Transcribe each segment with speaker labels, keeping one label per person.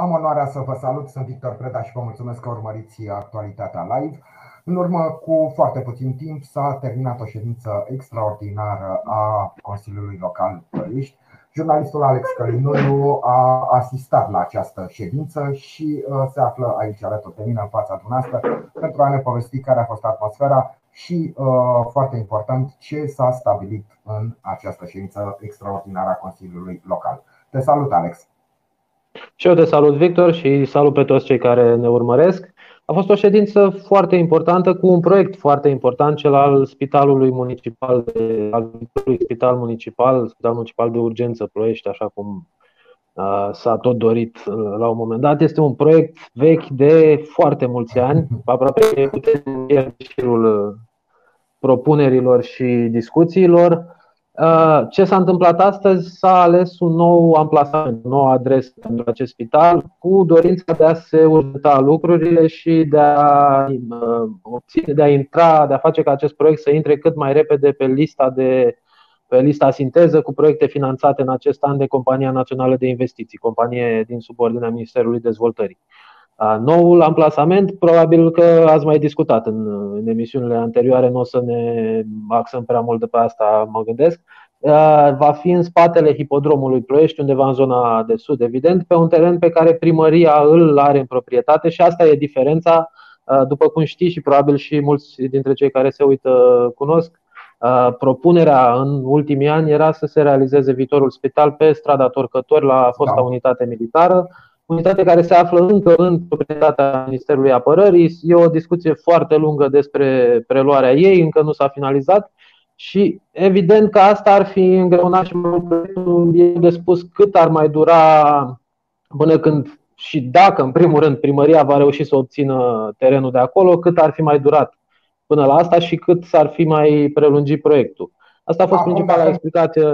Speaker 1: Am onoarea să vă salut, sunt Victor Preda și vă mulțumesc că urmăriți actualitatea live. În urmă cu foarte puțin timp s-a terminat o ședință extraordinară a Consiliului Local Păriști. Jurnalistul Alex Călinuiu a asistat la această ședință și uh, se află aici alături de mine în fața dumneavoastră pentru a ne povesti care a fost atmosfera și, uh, foarte important, ce s-a stabilit în această ședință extraordinară a Consiliului Local. Te salut, Alex!
Speaker 2: Și eu te salut, Victor, și salut pe toți cei care ne urmăresc. A fost o ședință foarte importantă cu un proiect foarte important, cel al Spitalului Municipal, de, al Spital Municipal, Spital Municipal de Urgență Ploiești, așa cum uh, s-a tot dorit uh, la un moment dat. Este un proiect vechi de foarte mulți ani, aproape putem șirul propunerilor și discuțiilor. Uh, ce s-a întâmplat astăzi? S-a ales un nou amplasament, o nouă adresă pentru acest spital, cu dorința de a se următa lucrurile și de a uh, obține, de a intra, de a face ca acest proiect să intre cât mai repede pe lista de pe lista sinteză cu proiecte finanțate în acest an de Compania Națională de Investiții, companie din subordinea Ministerului Dezvoltării. Noul amplasament, probabil că ați mai discutat în, în emisiunile anterioare, nu o să ne axăm prea mult de pe asta, mă gândesc. Va fi în spatele hipodromului Ploiești, undeva în zona de sud, evident, pe un teren pe care primăria îl are în proprietate și asta e diferența. După cum știți și probabil și mulți dintre cei care se uită cunosc, propunerea în ultimii ani era să se realizeze viitorul spital pe strada Torcători la fosta da. unitate militară unitate care se află încă în proprietatea Ministerului Apărării. E o discuție foarte lungă despre preluarea ei, încă nu s-a finalizat și evident că asta ar fi îngreunat și mai mult e de spus cât ar mai dura până când și dacă, în primul rând, primăria va reuși să obțină terenul de acolo, cât ar fi mai durat până la asta și cât s-ar fi mai prelungit proiectul. Asta a fost Acum, principala explicație.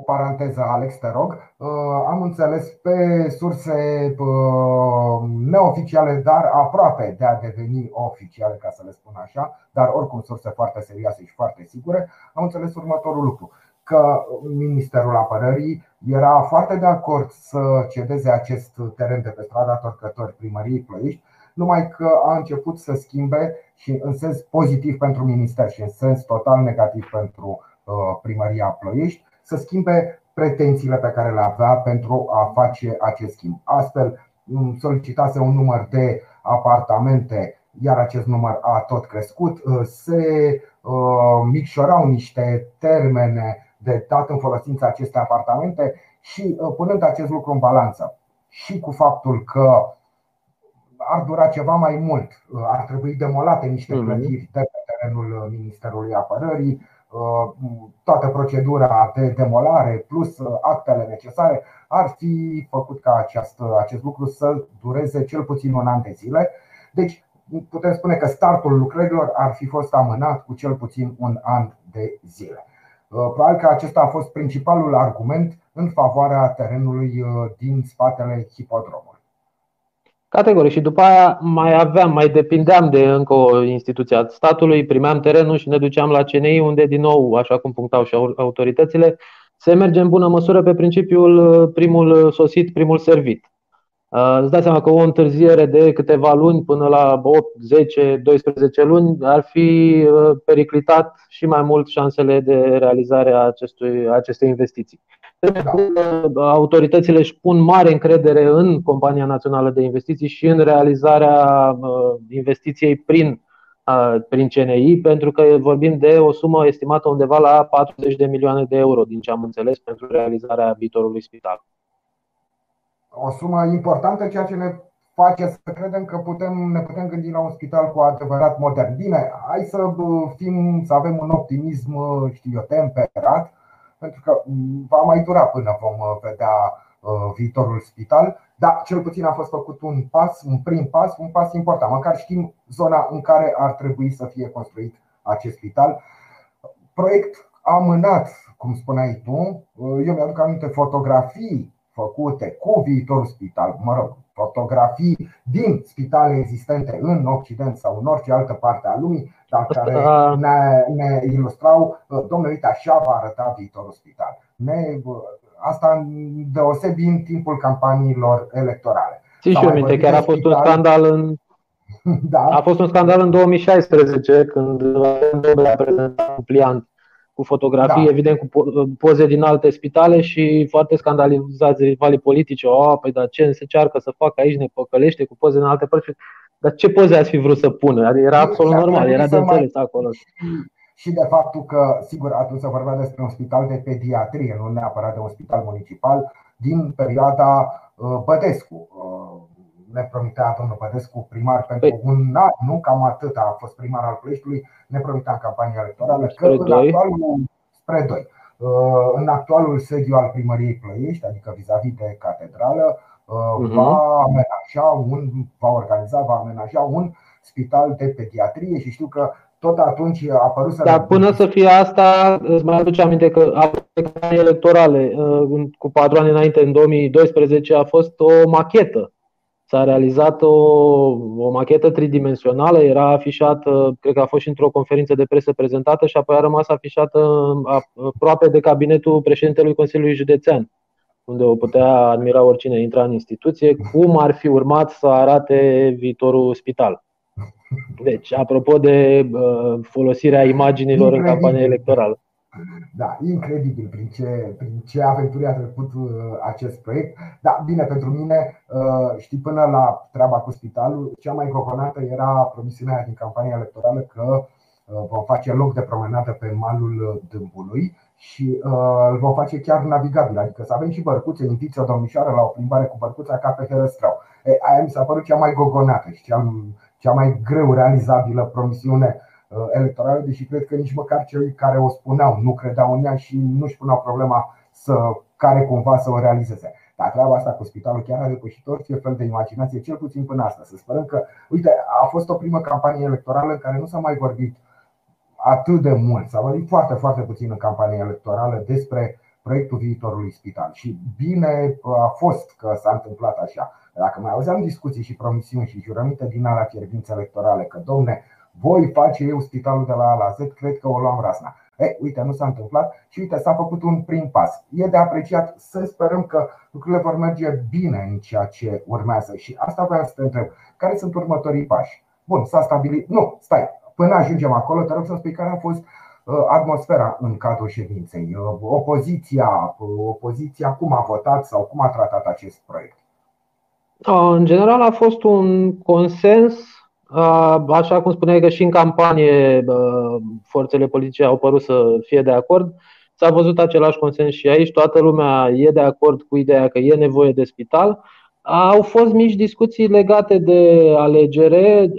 Speaker 1: O paranteză, Alex, te rog. Uh, am înțeles pe surse uh, neoficiale, dar aproape de a deveni oficiale, ca să le spun așa, dar oricum surse foarte serioase și foarte sigure, am înțeles următorul lucru că Ministerul Apărării era foarte de acord să cedeze acest teren de pe strada Torcători primăriei Ploiești, numai că a început să schimbe și în sens pozitiv pentru minister și în sens total negativ pentru uh, primăria Ploiești, să schimbe pretențiile pe care le avea pentru a face acest schimb. Astfel, solicitase un număr de apartamente, iar acest număr a tot crescut. Uh, se uh, micșorau niște termene de dat în folosință aceste apartamente și punând acest lucru în balanță și cu faptul că ar dura ceva mai mult. Uh, ar trebui demolate niște mhm. clădiri de pe terenul Ministerului Apărării, uh, toată procedura de demolare plus uh, actele necesare ar fi făcut ca acest, acest lucru să dureze cel puțin un an de zile. Deci putem spune că startul lucrărilor ar fi fost amânat cu cel puțin un an de zile. Probabil că acesta a fost principalul argument în favoarea terenului din spatele hipodromului.
Speaker 2: Categoric. Și după aia mai aveam, mai depindeam de încă o instituție a statului, primeam terenul și ne duceam la CNI, unde, din nou, așa cum punctau și autoritățile, se merge în bună măsură pe principiul primul sosit, primul servit. Uh, îți dai seama că o întârziere de câteva luni până la 8, 10, 12 luni ar fi uh, periclitat și mai mult șansele de realizare a acestui, acestei investiții. Da. Autoritățile își pun mare încredere în Compania Națională de Investiții și în realizarea uh, investiției prin, prin CNI, pentru că vorbim de o sumă estimată undeva la 40 de milioane de euro, din ce am înțeles, pentru realizarea viitorului spital
Speaker 1: o sumă importantă, ceea ce ne face să credem că putem, ne putem gândi la un spital cu adevărat modern. Bine, hai să fim, să avem un optimism, știu eu, temperat, pentru că va mai dura până vom vedea viitorul spital, dar cel puțin a fost făcut un pas, un prim pas, un pas important. Măcar știm zona în care ar trebui să fie construit acest spital. Proiect amânat, cum spuneai tu, eu mi-aduc aminte fotografii făcute cu viitorul spital, mă rog, fotografii din spitale existente în Occident sau în orice altă parte a lumii, dar care ne, ne ilustrau, domnule, uite, așa va arăta viitorul spital. Ne Asta deosebi în timpul campaniilor electorale.
Speaker 2: Țiși și eu minte, chiar a fost un scandal în da. A fost un scandal în 2016 când a prezentat un pliant cu fotografii, da. evident cu poze din alte spitale și foarte scandalizați rivalii politici. O, păi dar ce se încearcă să facă aici, ne păcălește cu poze din alte părți. Dar ce poze ați fi vrut să pună? Adică era absolut normal, era de înțeles acolo.
Speaker 1: Și de faptul că, sigur, atunci se vorbea despre un spital de pediatrie, nu neapărat de un spital municipal, din perioada uh, Bădescu. Uh, ne promitea domnul Bădescu primar pentru păi. un an, nu cam atât a fost primar al Ploieștiului, ne promitea în campania electorală că în actualul, spre 2, uh, în actualul sediu al primăriei Ploiești, adică vis-a-vis de catedrală, uh-huh. va amenaja un, va organiza, va amenaja un spital de pediatrie și știu că tot atunci a apărut să.
Speaker 2: Dar până să fie asta, îți mai aduce aminte că a campanii electorale uh, cu patru ani înainte, în 2012, a fost o machetă S-a realizat o, o machetă tridimensională, era afișată, cred că a fost și într-o conferință de presă prezentată și apoi a rămas afișată aproape de cabinetul președintelui Consiliului Județean, unde o putea admira oricine intra în instituție, cum ar fi urmat să arate viitorul spital. Deci, apropo de uh, folosirea imaginilor în campania electorală.
Speaker 1: Da, incredibil prin ce, prin ce aventuri a trecut uh, acest proiect. Da, bine, pentru mine, uh, știi, până la treaba cu spitalul, cea mai coconată era promisiunea din campania electorală că uh, vom face loc de promenadă pe malul Dâmbului și îl vom face chiar navigabil, adică să avem și bărcuțe, invitați o domnișoară la o plimbare cu bărcuța ca pe Herăstrău. E, aia mi s-a părut cea mai gogonată și cea, cea mai greu realizabilă promisiune Uh, electorale, deși cred că nici măcar cei care o spuneau nu credeau în ea și nu își puneau problema să care cumva să o realizeze. Dar treaba asta cu spitalul chiar a depășit orice fel de imaginație, cel puțin până asta. Să sperăm că, uite, a fost o primă campanie electorală în care nu s-a mai vorbit atât de mult, s-a vorbit foarte, foarte puțin în campanie electorală despre proiectul viitorului spital. Și bine a fost că s-a întâmplat așa. Dacă mai auzeam discuții și promisiuni și jurăminte din alea fierbințe electorale, că domne, voi face eu spitalul de la A la Z, cred că o luam rasna. E, uite, nu s-a întâmplat și uite, s-a făcut un prim pas. E de apreciat să sperăm că lucrurile vor merge bine în ceea ce urmează. Și asta vreau să te întreb. Care sunt următorii pași? Bun, s-a stabilit. Nu, stai. Până ajungem acolo, te rog să spui care a fost uh, atmosfera în cadrul ședinței. Uh, opoziția, uh, opoziția cum a votat sau cum a tratat acest proiect?
Speaker 2: În general a fost un consens Așa cum spuneai că și în campanie forțele politice au părut să fie de acord, s-a văzut același consens și aici. Toată lumea e de acord cu ideea că e nevoie de spital. Au fost mici discuții legate de alegere.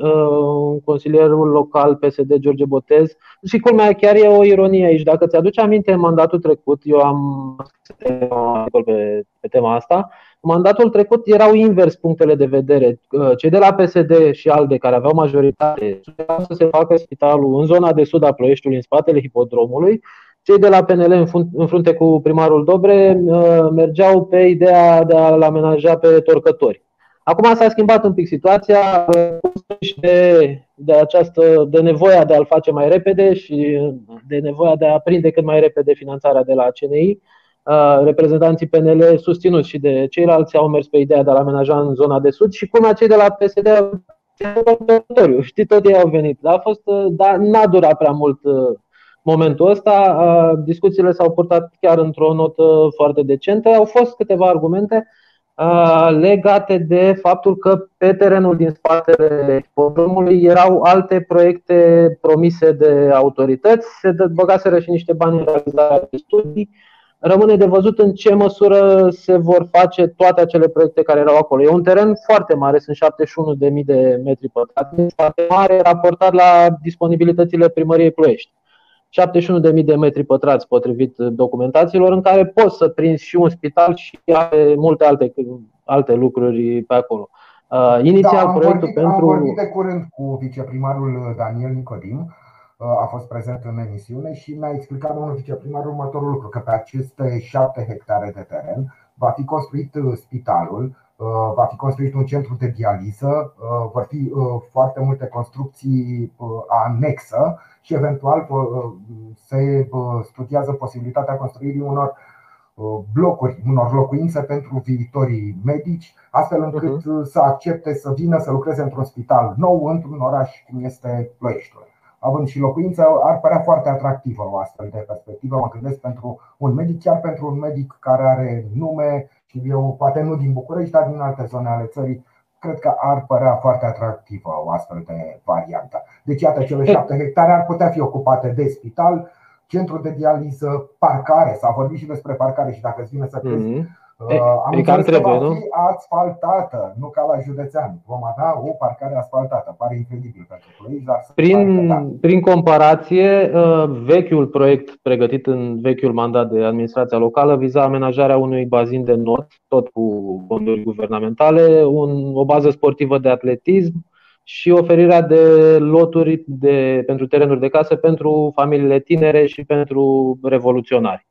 Speaker 2: Consilierul local PSD, George Botez, și culmea chiar e o ironie aici. Dacă ți-aduci aminte, în mandatul trecut, eu am pe, pe tema asta, mandatul trecut erau invers punctele de vedere. Cei de la PSD și ALDE, care aveau majoritate, să se facă spitalul în zona de sud a Ploieștiului, în spatele hipodromului. Cei de la PNL, în frunte cu primarul Dobre, uh, mergeau pe ideea de a-l amenaja pe torcători. Acum s-a schimbat un pic situația de, de această de nevoia de a-l face mai repede și de nevoia de a prinde cât mai repede finanțarea de la CNI reprezentanții PNL susținuți și de ceilalți au mers pe ideea de a-l amenaja în zona de sud și cum cei de la PSD Știi, tot ei au venit. A fost, dar n-a durat prea mult momentul ăsta. Discuțiile s-au purtat chiar într-o notă foarte decentă. Au fost câteva argumente legate de faptul că pe terenul din spatele podrumului erau alte proiecte promise de autorități, se băgaseră și niște bani în realizarea de studii Rămâne de văzut în ce măsură se vor face toate acele proiecte care erau acolo. E un teren foarte mare, sunt 71.000 de metri pătrați, foarte mare raportat la disponibilitățile primăriei Ploiești. 71.000 de metri pătrați potrivit documentațiilor în care poți să prinzi și un spital și multe alte, alte lucruri pe acolo.
Speaker 1: Uh, inițial, da, proiectul vorbit, pentru. Am vorbit de curând cu viceprimarul Daniel Nicodim a fost prezent în emisiune și mi-a explicat domnul viceprimar următorul lucru, că pe aceste șapte hectare de teren va fi construit uh, spitalul, uh, va fi construit un centru de dializă, uh, vor fi foarte multe construcții anexă și eventual se studiază posibilitatea construirii unor blocuri, unor locuințe pentru viitorii medici, astfel încât uh-huh. să accepte să vină să lucreze într-un spital nou, într-un oraș cum este Ploieștiul. Având și locuință, ar părea foarte atractivă o astfel de perspectivă, mă gândesc pentru un medic, chiar pentru un medic care are nume și eu, poate nu din București, dar din alte zone ale țării, cred că ar părea foarte atractivă o astfel de variantă. Deci, iată, cele șapte hectare ar putea fi ocupate de spital, centru de dializă, parcare. S-a vorbit și despre parcare și dacă îți vine să crezi, mm-hmm.
Speaker 2: E, am e cam trebuie, nu?
Speaker 1: asfaltată, nu ca la județean. Vom avea o parcare asfaltată. Pare incredibil pentru Ploiești, dar
Speaker 2: prin, da. prin comparație, uh, vechiul proiect pregătit în vechiul mandat de administrația locală viza amenajarea unui bazin de not, tot cu fonduri guvernamentale, un, o bază sportivă de atletism și oferirea de loturi de, pentru terenuri de casă pentru familiile tinere și pentru revoluționari.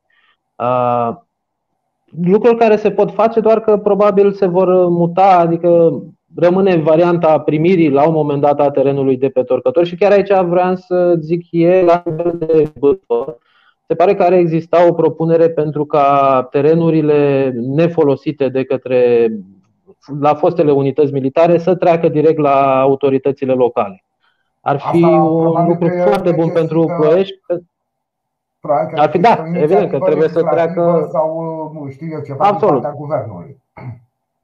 Speaker 2: Uh, lucruri care se pot face, doar că probabil se vor muta, adică rămâne varianta primirii la un moment dat a terenului de pe torcători și chiar aici vreau să zic e la nivel de bârfă. Se pare că ar exista o propunere pentru ca terenurile nefolosite de către la fostele unități militare să treacă direct la autoritățile locale. Ar fi Asta, un lucru foarte bun pentru Ploiești. Ar fi, da, evident că trebuie să treacă.
Speaker 1: Sau, nu știu eu, ceva Absolut. din guvernului.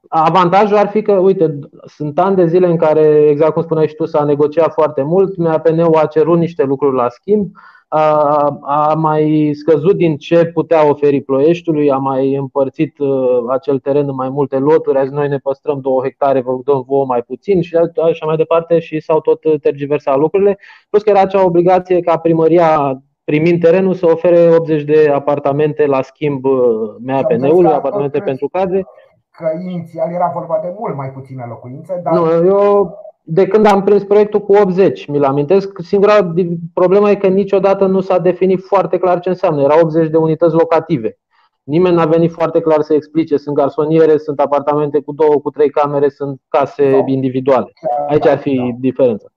Speaker 2: Avantajul ar fi că, uite, sunt ani de zile în care, exact cum spuneai și tu, s-a negociat foarte mult. MAPN-ul a cerut niște lucruri la schimb a, a mai scăzut din ce putea oferi Ploieștiului, a mai împărțit uh, acel teren în mai multe loturi, azi noi ne păstrăm două hectare, vă dăm vouă mai puțin și așa mai departe și s-au tot tergiversat lucrurile. Plus că era acea obligație ca primăria primind terenul să ofere 80 de apartamente la schimb uh, MAPN-ului, apartamente pentru cadre.
Speaker 1: Că inițial era vorba de mult mai puține locuințe, dar...
Speaker 2: Nu, eu de când am prins proiectul cu 80, mi-l amintesc, singura problemă e că niciodată nu s-a definit foarte clar ce înseamnă. Era 80 de unități locative. Nimeni n-a venit foarte clar să explice. Sunt garsoniere, sunt apartamente cu două, cu trei camere, sunt case individuale. Aici ar fi da. diferența.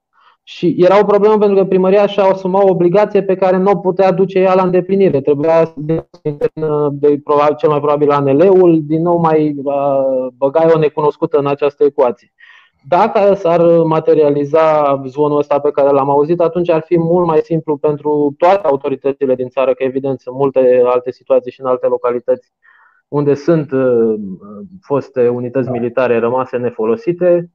Speaker 2: Și era o problemă pentru că primăria și-a asumat o obligație pe care nu o putea duce ea la îndeplinire. Trebuia să de, probabil, cel mai probabil ANL-ul, din nou mai uh, băgai o necunoscută în această ecuație. Dacă s-ar materializa zvonul ăsta pe care l-am auzit, atunci ar fi mult mai simplu pentru toate autoritățile din țară, că evident sunt multe alte situații și în alte localități unde sunt uh, foste unități da. militare rămase nefolosite.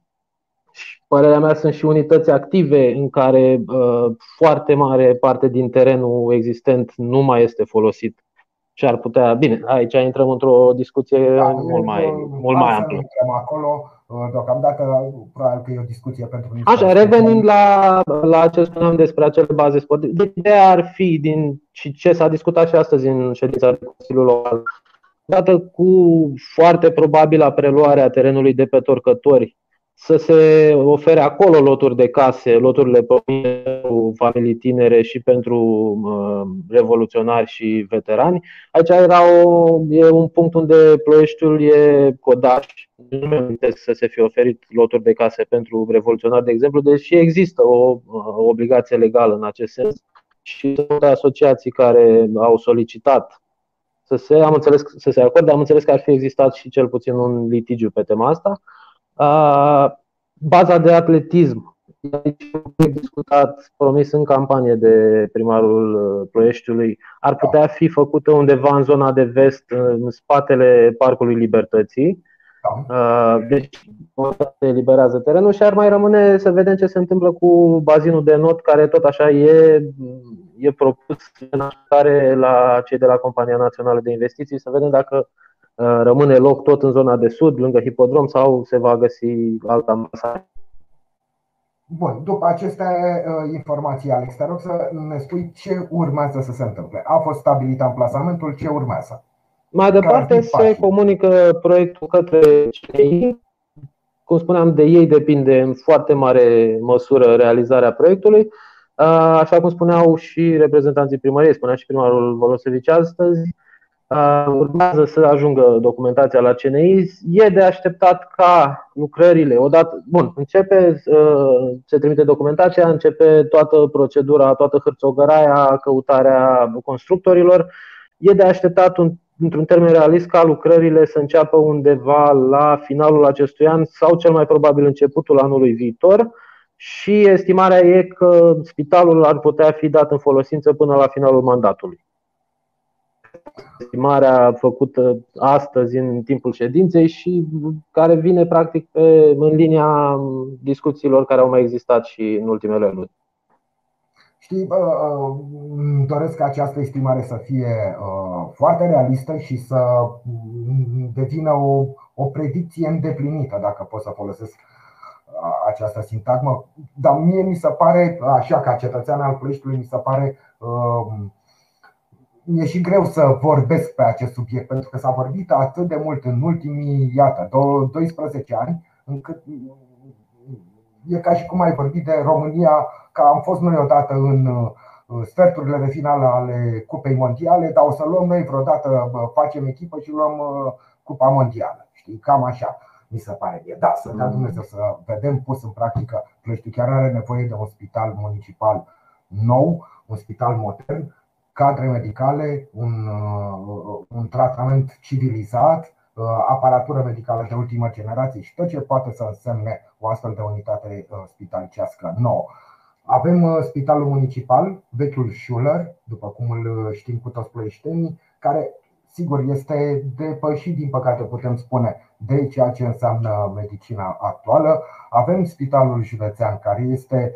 Speaker 2: Și părerea mea sunt și unități active în care uh, foarte mare parte din terenul existent nu mai este folosit și ar putea. Bine, aici intrăm într-o discuție da, mult mai, mult mai amplă.
Speaker 1: Acolo Uh, deocamdată, probabil că e o discuție pentru
Speaker 2: niște Așa, revenind la, la ce spuneam despre acele baze sportive. Deci, ideea ar fi, din, și ce s-a discutat și astăzi în ședința de Consiliul Local, dată cu foarte probabilă preluarea terenului de pe torcători să se ofere acolo loturi de case, loturile pentru familii tinere și pentru uh, revoluționari și veterani. Aici era o, e un punct unde Ploieștiul e codaș. Nu mi să se fie oferit loturi de case pentru revoluționari, de exemplu, deși există o, o obligație legală în acest sens și sunt asociații care au solicitat să se, am înțeles, să se acorde. Am înțeles că ar fi existat și cel puțin un litigiu pe tema asta. Baza de atletism. Aici discutat, promis în campanie de primarul uh, Ploieștiului, ar putea fi făcută undeva în zona de vest, în spatele Parcului Libertății. Da. Deci se eliberează terenul și ar mai rămâne să vedem ce se întâmplă cu bazinul de not, care tot așa e, e propus în așteptare la cei de la Compania Națională de Investiții, să vedem dacă Uh, rămâne loc tot în zona de sud, lângă hipodrom, sau se va găsi alta masă?
Speaker 1: Bun, după aceste uh, informații, Alex, te rog să ne spui ce urmează să se întâmple. A fost stabilit amplasamentul, ce urmează?
Speaker 2: Mai departe se comunică proiectul către CNI. Cum spuneam, de ei depinde în foarte mare măsură realizarea proiectului. Uh, așa cum spuneau și reprezentanții primăriei, spunea și primarul Volosevici astăzi, urmează să ajungă documentația la CNI. E de așteptat ca lucrările, odată, bun, începe, se trimite documentația, începe toată procedura, toată hârțogăraia, căutarea constructorilor. E de așteptat un într-un termen realist, ca lucrările să înceapă undeva la finalul acestui an sau cel mai probabil începutul anului viitor și estimarea e că spitalul ar putea fi dat în folosință până la finalul mandatului. Estimarea făcută astăzi în timpul ședinței și care vine practic pe, în linia discuțiilor care au mai existat și în ultimele luni.
Speaker 1: Știi, îmi doresc ca această estimare să fie foarte realistă și să devină o, o predicție îndeplinită, dacă pot să folosesc această sintagmă. Dar mie mi se pare, așa ca cetățean al Ploieștiului, mi se pare mi-e și greu să vorbesc pe acest subiect, pentru că s-a vorbit atât de mult în ultimii, iată, 12 ani, încât e ca și cum ai vorbit de România, că am fost noi odată în sferturile de finală ale Cupei Mondiale, dar o să luăm noi vreodată, facem echipă și luăm Cupa Mondială. Știi, cam așa mi se pare mie. Da, să dea Dumnezeu să vedem pus în practică. Plăștiu chiar are nevoie de un spital municipal nou, un spital modern, cadre medicale, un, un tratament civilizat, aparatură medicală de ultimă generație și tot ce poate să însemne o astfel de unitate spitalicească nouă. Avem spitalul municipal, vechiul Schuller, după cum îl știm cu toți ploieștenii, care sigur este depășit, din păcate putem spune, de ceea ce înseamnă medicina actuală. Avem spitalul județean care este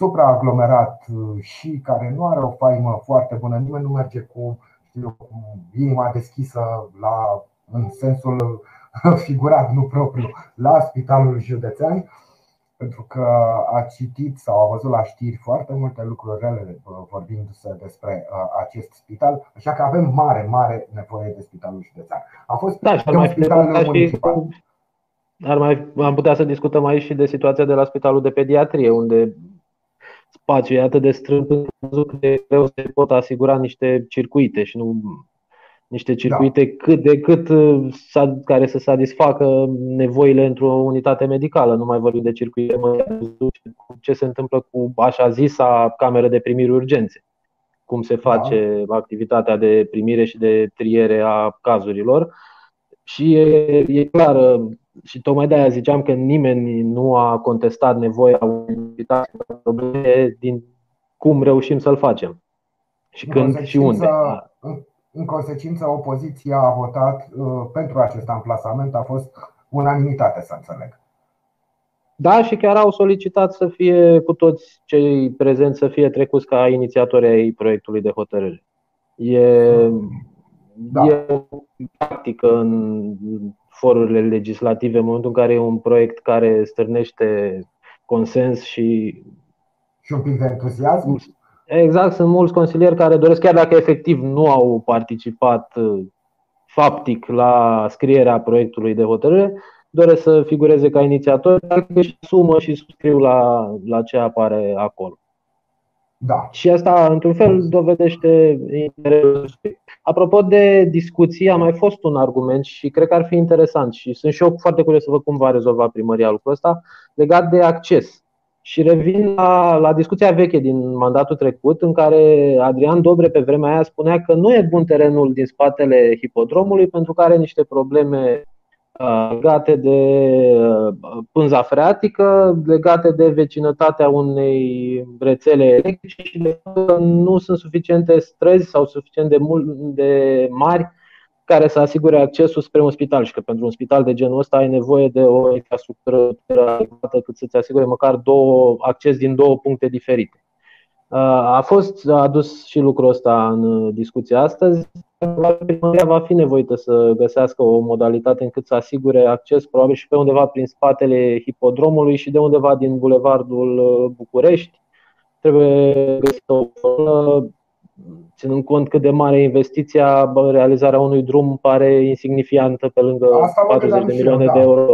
Speaker 1: supraaglomerat și care nu are o faimă foarte bună. Nimeni nu merge cu știu, inima deschisă la, în sensul figurat, nu propriu, la spitalul județean pentru că a citit sau a văzut la știri foarte multe lucruri rele vorbindu-se despre acest spital, așa că avem mare, mare nevoie de spitalul județean. A fost
Speaker 2: da, de un spital municipal. Ar mai am putea să discutăm aici și de situația de la Spitalul de Pediatrie, unde spațiul e atât de strâmb încât de greu se pot asigura niște circuite și nu niște circuite da. cât de cât uh, care să satisfacă nevoile într-o unitate medicală. Nu mai vorbim de circuite ce se întâmplă cu așa zisa cameră de primiri urgențe. Cum se face da. activitatea de primire și de triere a cazurilor. Și e, e clar, uh, și tocmai de aia ziceam că nimeni nu a contestat nevoia unui probleme din cum reușim să-l facem. Și când și unde.
Speaker 1: În consecință, opoziția a votat uh, pentru acest amplasament, a fost unanimitate, să înțeleg.
Speaker 2: Da, și chiar au solicitat să fie cu toți cei prezenți să fie trecuți ca inițiatori ai proiectului de hotărâre. E, da. e o practică în forurile legislative, în momentul în care e un proiect care stârnește consens și.
Speaker 1: Și un pic de entuziasm?
Speaker 2: Exact, sunt mulți consilieri care doresc, chiar dacă efectiv nu au participat uh, faptic la scrierea proiectului de hotărâre, doresc să figureze ca inițiatori, dar își asumă și subscriu la, la ce apare acolo.
Speaker 1: Da.
Speaker 2: Și asta, într-un fel, dovedește interesul. Apropo de discuții, a mai fost un argument și cred că ar fi interesant și sunt și eu foarte curios să văd cum va rezolva primăria lucrul ăsta legat de acces. Și revin la, la discuția veche din mandatul trecut, în care Adrian Dobre pe vremea aia spunea că nu e bun terenul din spatele hipodromului pentru că are niște probleme uh, legate de uh, pânza freatică, legate de vecinătatea unei rețele electrice și de că nu sunt suficiente străzi sau suficient de, mult, de mari care să asigure accesul spre un spital și că pentru un spital de genul ăsta ai nevoie de o infrastructură adecvată cât să-ți asigure măcar două acces din două puncte diferite. Uh, a fost adus și lucrul ăsta în discuția astăzi. Primăria va fi nevoită să găsească o modalitate încât să asigure acces probabil și pe undeva prin spatele hipodromului și de undeva din bulevardul București. Trebuie găsită o ținând cont cât de mare e investiția, realizarea unui drum pare insignifiantă pe lângă Asta 40 de milioane eu, da. de euro.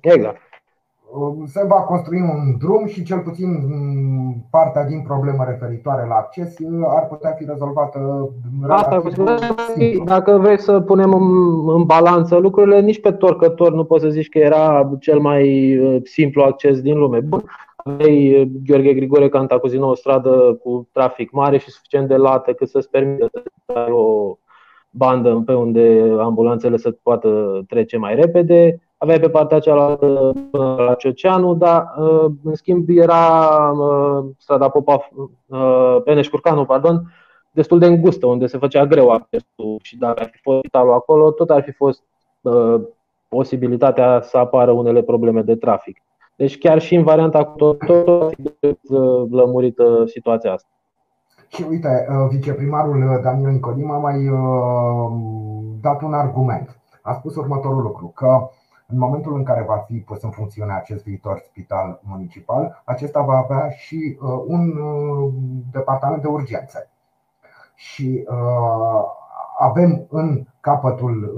Speaker 2: Exact.
Speaker 1: Um, se va construi un drum și cel puțin mm, partea din problemă referitoare la acces uh, ar putea fi rezolvată
Speaker 2: Asta, Dacă vreți să punem în, în balanță lucrurile, nici pe torcător nu poți să zici că era cel mai uh, simplu acces din lume. Bun, aveai eh, Gheorghe Grigore Cantacuzino o stradă cu trafic mare și suficient de lată cât să-ți permite să ai o, bandă pe unde ambulanțele să poată trece mai repede. Aveai pe partea cealaltă până la Cioceanu, dar în schimb era strada Popa Peneș Curcanu, pardon, destul de îngustă, unde se făcea greu accesul și dacă ar fi fost spitalul acolo, tot ar fi fost posibilitatea să apară unele probleme de trafic. Deci chiar și în varianta cu tot, tot, tot lămurită situația asta.
Speaker 1: Și uite, uh, viceprimarul uh, Daniel Nicodim a mai uh, dat un argument. A spus următorul lucru, că în momentul în care va fi pus în funcțiune acest viitor spital municipal, acesta va avea și un departament de urgențe. Și avem în capătul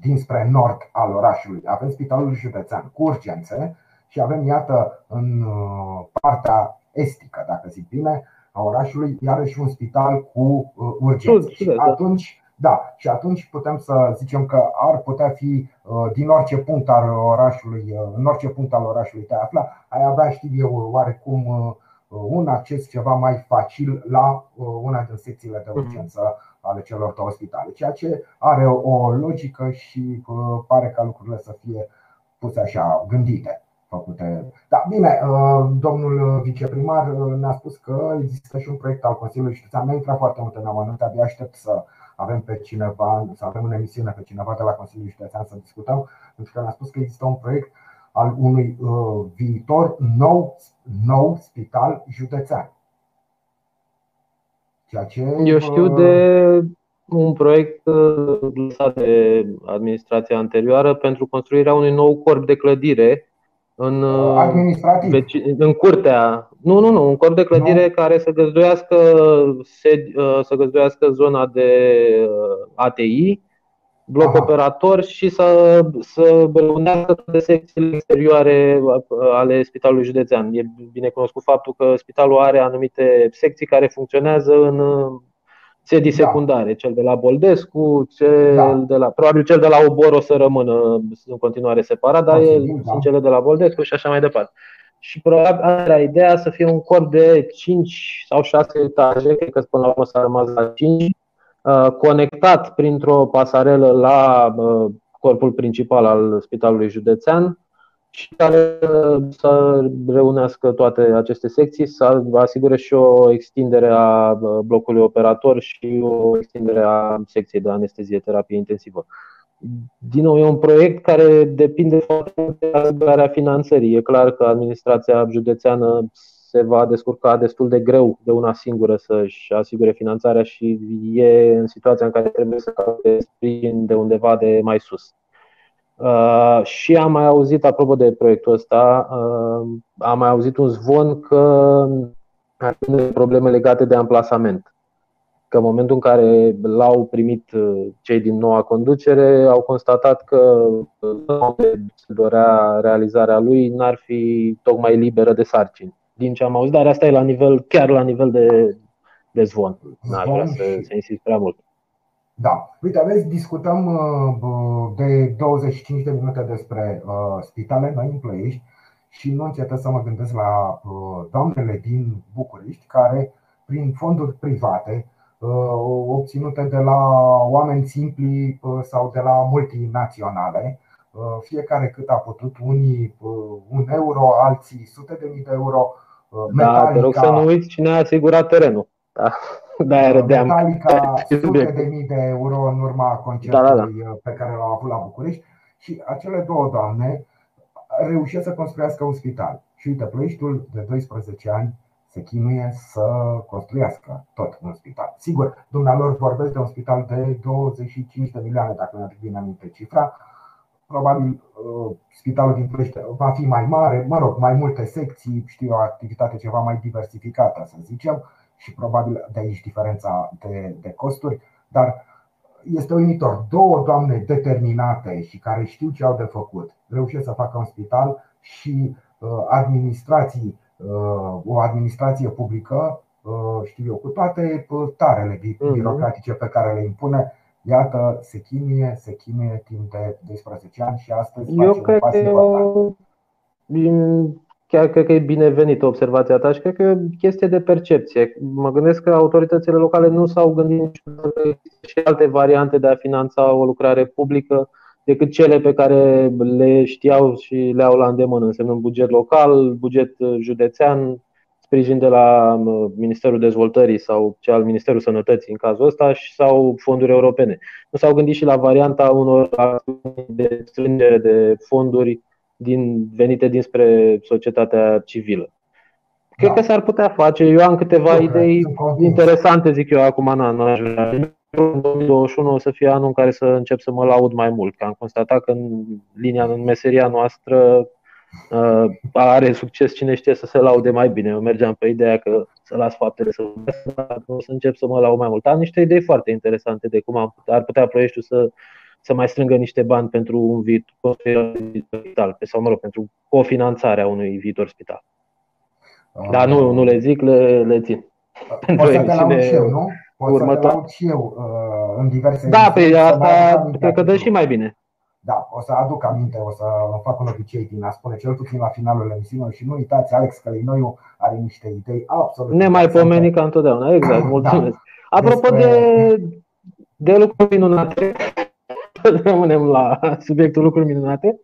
Speaker 1: dinspre nord al orașului, avem spitalul județean cu urgențe și avem, iată, în partea estică, dacă zic bine, a orașului, iarăși un spital cu uh, urgențe. Și da. atunci, da, și atunci putem să zicem că ar putea fi uh, din orice punct al orașului, uh, în orice punct al orașului te afla, ai avea, știu eu, oarecum un acces ceva mai facil la una din secțiile de mhm. urgență ale celor două spitale, ceea ce are o logică și pare ca lucrurile să fie puse așa, gândite făcute. Da, bine, uh, domnul viceprimar uh, ne-a spus că există și un proiect al Consiliului Județean. Ne intra foarte mult în amănunte, abia aștept să avem pe cineva, să avem în emisiune pe cineva de la Consiliul Județean să discutăm, pentru că ne-a spus că există un proiect al unui uh, viitor nou, nou spital județean.
Speaker 2: Ceea ce, Eu știu de un proiect lăsat de administrația anterioară pentru construirea unui nou corp de clădire în,
Speaker 1: uh, administrativ.
Speaker 2: în curtea. Nu, nu, nu, un corp de clădire no. care să găzduiască, uh, să găzduiască zona de uh, ATI, bloc Aha. operator și să, să reunească toate secțiile exterioare ale Spitalului Județean. E bine cunoscut faptul că spitalul are anumite secții care funcționează în sedii da. secundare, cel de la Boldescu, cel da. de la, probabil cel de la Obor o să rămână în continuare separat, dar el, da. sunt cele de la Boldescu și așa mai departe. Și probabil era ideea să fie un corp de 5 sau 6 etaje, cred că până la urmă s-a rămas la 5, uh, conectat printr-o pasarelă la uh, corpul principal al Spitalului Județean, și care să reunească toate aceste secții, să asigure și o extindere a blocului operator și o extindere a secției de anestezie terapie intensivă. Din nou, e un proiect care depinde foarte mult de asigurarea finanțării. E clar că administrația județeană se va descurca destul de greu de una singură să-și asigure finanțarea și e în situația în care trebuie să caute sprijin de undeva de mai sus. Uh, și am mai auzit, apropo de proiectul ăsta, uh, am mai auzit un zvon că ar fi probleme legate de amplasament. Că în momentul în care l-au primit uh, cei din noua conducere, au constatat că se dorea realizarea lui n-ar fi tocmai liberă de sarcini. Din ce am auzit, dar asta e la nivel, chiar la nivel de, de zvon. N-aș vrea să, să insist prea mult.
Speaker 1: Da. Uite, aveți, discutăm uh, de 25 de minute despre uh, spitale noi în Ploiești și nu încetez să mă gândesc la uh, doamnele din București care, prin fonduri private, obținute de la oameni simpli sau de la multinaționale, fiecare cât a putut, unii un euro, alții sute de mii de euro.
Speaker 2: Da, te rog să nu uiți cine a asigurat terenul. Da. Da, râdeam.
Speaker 1: Metallica sute de mii de euro în urma concertului da, da, da. pe care l-au avut la București și acele două doamne reușesc să construiască un spital. Și uite, Ploieștiul de 12 ani se chinuie să construiască tot un spital. Sigur, dumnealor vorbesc de un spital de 25 de milioane, dacă mi-aduc bine aminte cifra. Probabil uh, spitalul din Ploiești va fi mai mare, mă rog, mai multe secții, știu o activitate ceva mai diversificată, să zicem și probabil de aici diferența de, de costuri, dar este uimitor. Două doamne determinate și care știu ce au de făcut reușesc să facă un spital și uh, administrații, uh, o administrație publică, uh, știu eu, cu toate tarele mhm. birocratice pe care le impune, iată, se chinuie, se chinuie timp de 12 ani și astăzi
Speaker 2: eu face cred un pas important chiar cred că e binevenită observația ta și cred că e o chestie de percepție. Mă gândesc că autoritățile locale nu s-au gândit niciodată că există și alte variante de a finanța o lucrare publică decât cele pe care le știau și le au la îndemână, însemnând buget local, buget județean, sprijin de la Ministerul Dezvoltării sau cel al Ministerul Sănătății în cazul ăsta sau fonduri europene. Nu s-au gândit și la varianta unor de strângere de fonduri din, venite dinspre societatea civilă. Cred da. că s-ar putea face. Eu am câteva eu idei interesante, zic eu, acum n aș vrea. 2021 o să fie anul în care să încep să mă laud mai mult. Că am constatat că în linia, în meseria noastră uh, are succes cine știe să se laude mai bine. Eu mergeam pe ideea că să las faptele să dar o să încep să mă laud mai mult. Am niște idei foarte interesante de cum am, ar putea proiectul să să mai strângă niște bani pentru un viitor spital, sau mă rog, pentru cofinanțarea unui viitor spital. Dar nu, nu le zic, le, le țin.
Speaker 1: Pentru Poți să te laud și eu, nu? Poți să te laud și eu uh, în diverse
Speaker 2: Da, pe păi asta cred că dă și mai bine.
Speaker 1: Da, o să aduc aminte, o să fac un obicei din a spune cel puțin la finalul emisiunii și nu uitați, Alex Călinoiu are niște idei absolut
Speaker 2: Ne mai pomeni ca întotdeauna, exact, da. mulțumesc. Da. Apropo Despre... de, de lucruri minunate, rămânem la subiectul lucruri minunate.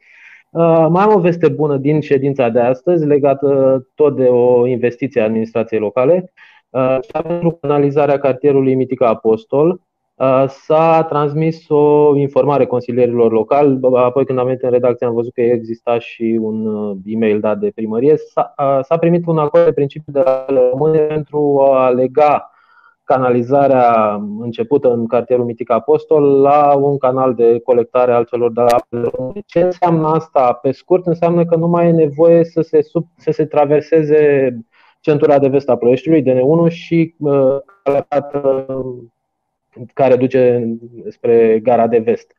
Speaker 2: Uh, mai am o veste bună din ședința de astăzi, legată tot de o investiție a administrației locale. Uh, pentru analizarea cartierului Mitica Apostol, uh, s-a transmis o informare consilierilor locali. Apoi, când am venit în redacție, am văzut că exista și un e-mail dat de primărie. S-a primit un acord de principiu de la române pentru a lega canalizarea începută în cartierul Mitic Apostol la un canal de colectare al celor de la apele Ce înseamnă asta? Pe scurt, înseamnă că nu mai e nevoie să se, sub, să se traverseze centura de vest a Ploieștiului, DN1 și uh, care duce spre gara de vest.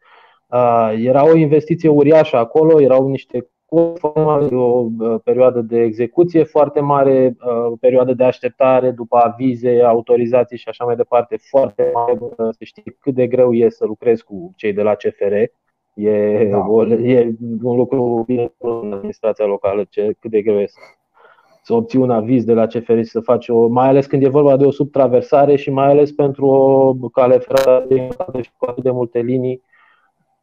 Speaker 2: Uh, era o investiție uriașă acolo, erau niște o perioadă de execuție foarte mare, o perioadă de așteptare după avize, autorizații și așa mai departe foarte mare. Să știi cât de greu e să lucrezi cu cei de la CFR. E, da. o, e un lucru bine în administrația locală, ce, cât de greu e să, să obții un aviz de la CFR și să faci o, mai ales când e vorba de o subtraversare și mai ales pentru o cale ferată și cu atât de multe linii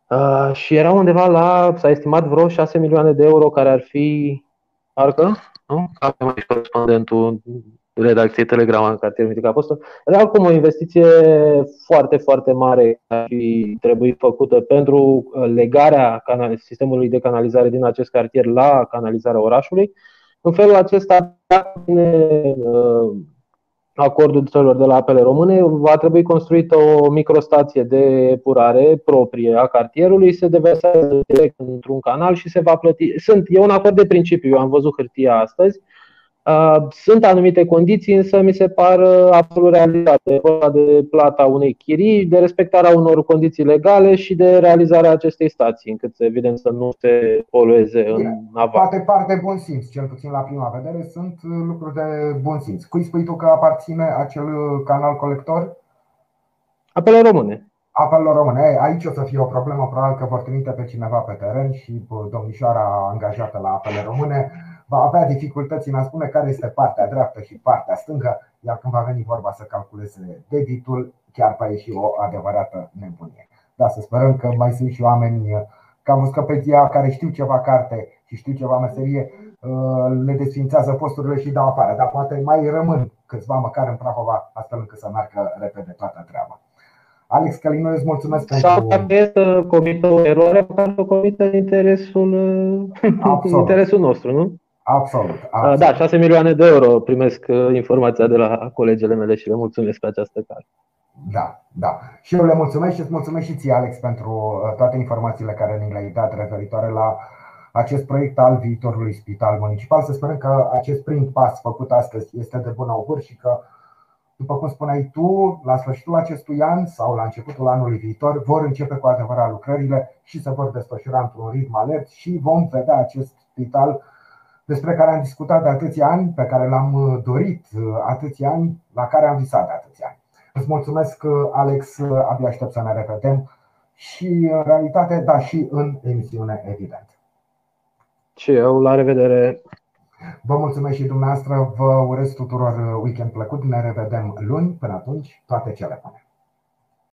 Speaker 2: Uh, și era undeva la, s-a estimat vreo 6 milioane de euro care ar fi, parcă, nu? Avem aici corespondentul redacției Telegram în cartierul Mitic Apostol. Era acum o investiție foarte, foarte mare care ar fi trebuit făcută pentru legarea sistemului de canalizare din acest cartier la canalizarea orașului. În felul acesta, uh, acordul celor de la apele române, va trebui construită o microstație de epurare proprie a cartierului, se deversează direct într-un canal și se va plăti. Sunt, e un acord de principiu, eu am văzut hârtia astăzi, Uh, sunt anumite condiții, însă mi se par uh, absolut realizate. Vorba de plata unei chirii, de respectarea unor condiții legale și de realizarea acestei stații, încât evident să nu se polueze în
Speaker 1: nava. Poate parte bun simț, cel puțin la prima vedere, sunt uh, lucruri de bun simț. Cui spui tu că aparține acel canal colector?
Speaker 2: Apele române.
Speaker 1: Apelor române. Aici o să fie o problemă, probabil că vor trimite pe cineva pe teren și domnișoara angajată la apele române va avea dificultăți în a spune care este partea dreaptă și partea stângă, iar când va veni vorba să calculeze debitul, chiar va ieși o adevărată nebunie. Da, să sperăm că mai sunt și oameni ca Muscăpeția care știu ceva carte și știu ceva meserie, uh, le desfințează posturile și dau afară, dar poate mai rămân câțiva măcar în Prahova, astfel încât să meargă repede toată treaba. Alex Calino, îți mulțumesc
Speaker 2: pentru... Sau dacă e să comită o eroare, măcar să comită interesul, interesul nostru, nu?
Speaker 1: Absolut, absolut.
Speaker 2: Da, 6 milioane de euro primesc uh, informația de la colegele mele și le mulțumesc pe această cale.
Speaker 1: Da, da. Și eu le mulțumesc și îți mulțumesc și ție, Alex, pentru uh, toate informațiile care ni le-ai dat referitoare la acest proiect al viitorului spital municipal. Să sperăm că acest prim pas făcut astăzi este de bun augur și că, după cum spuneai tu, la sfârșitul acestui an sau la începutul anului viitor vor începe cu adevărat lucrările și se vor desfășura într-un ritm alert și vom vedea acest spital despre care am discutat de atâția ani, pe care l-am uh, dorit uh, atâția ani, la care am visat de atâția ani. Îți mulțumesc, uh, Alex, abia aștept să ne revedem și în realitate, da, și în emisiune, evident.
Speaker 2: Și eu, la revedere!
Speaker 1: Vă mulțumesc și dumneavoastră, vă urez tuturor weekend plăcut, ne revedem luni, până atunci, toate cele bune!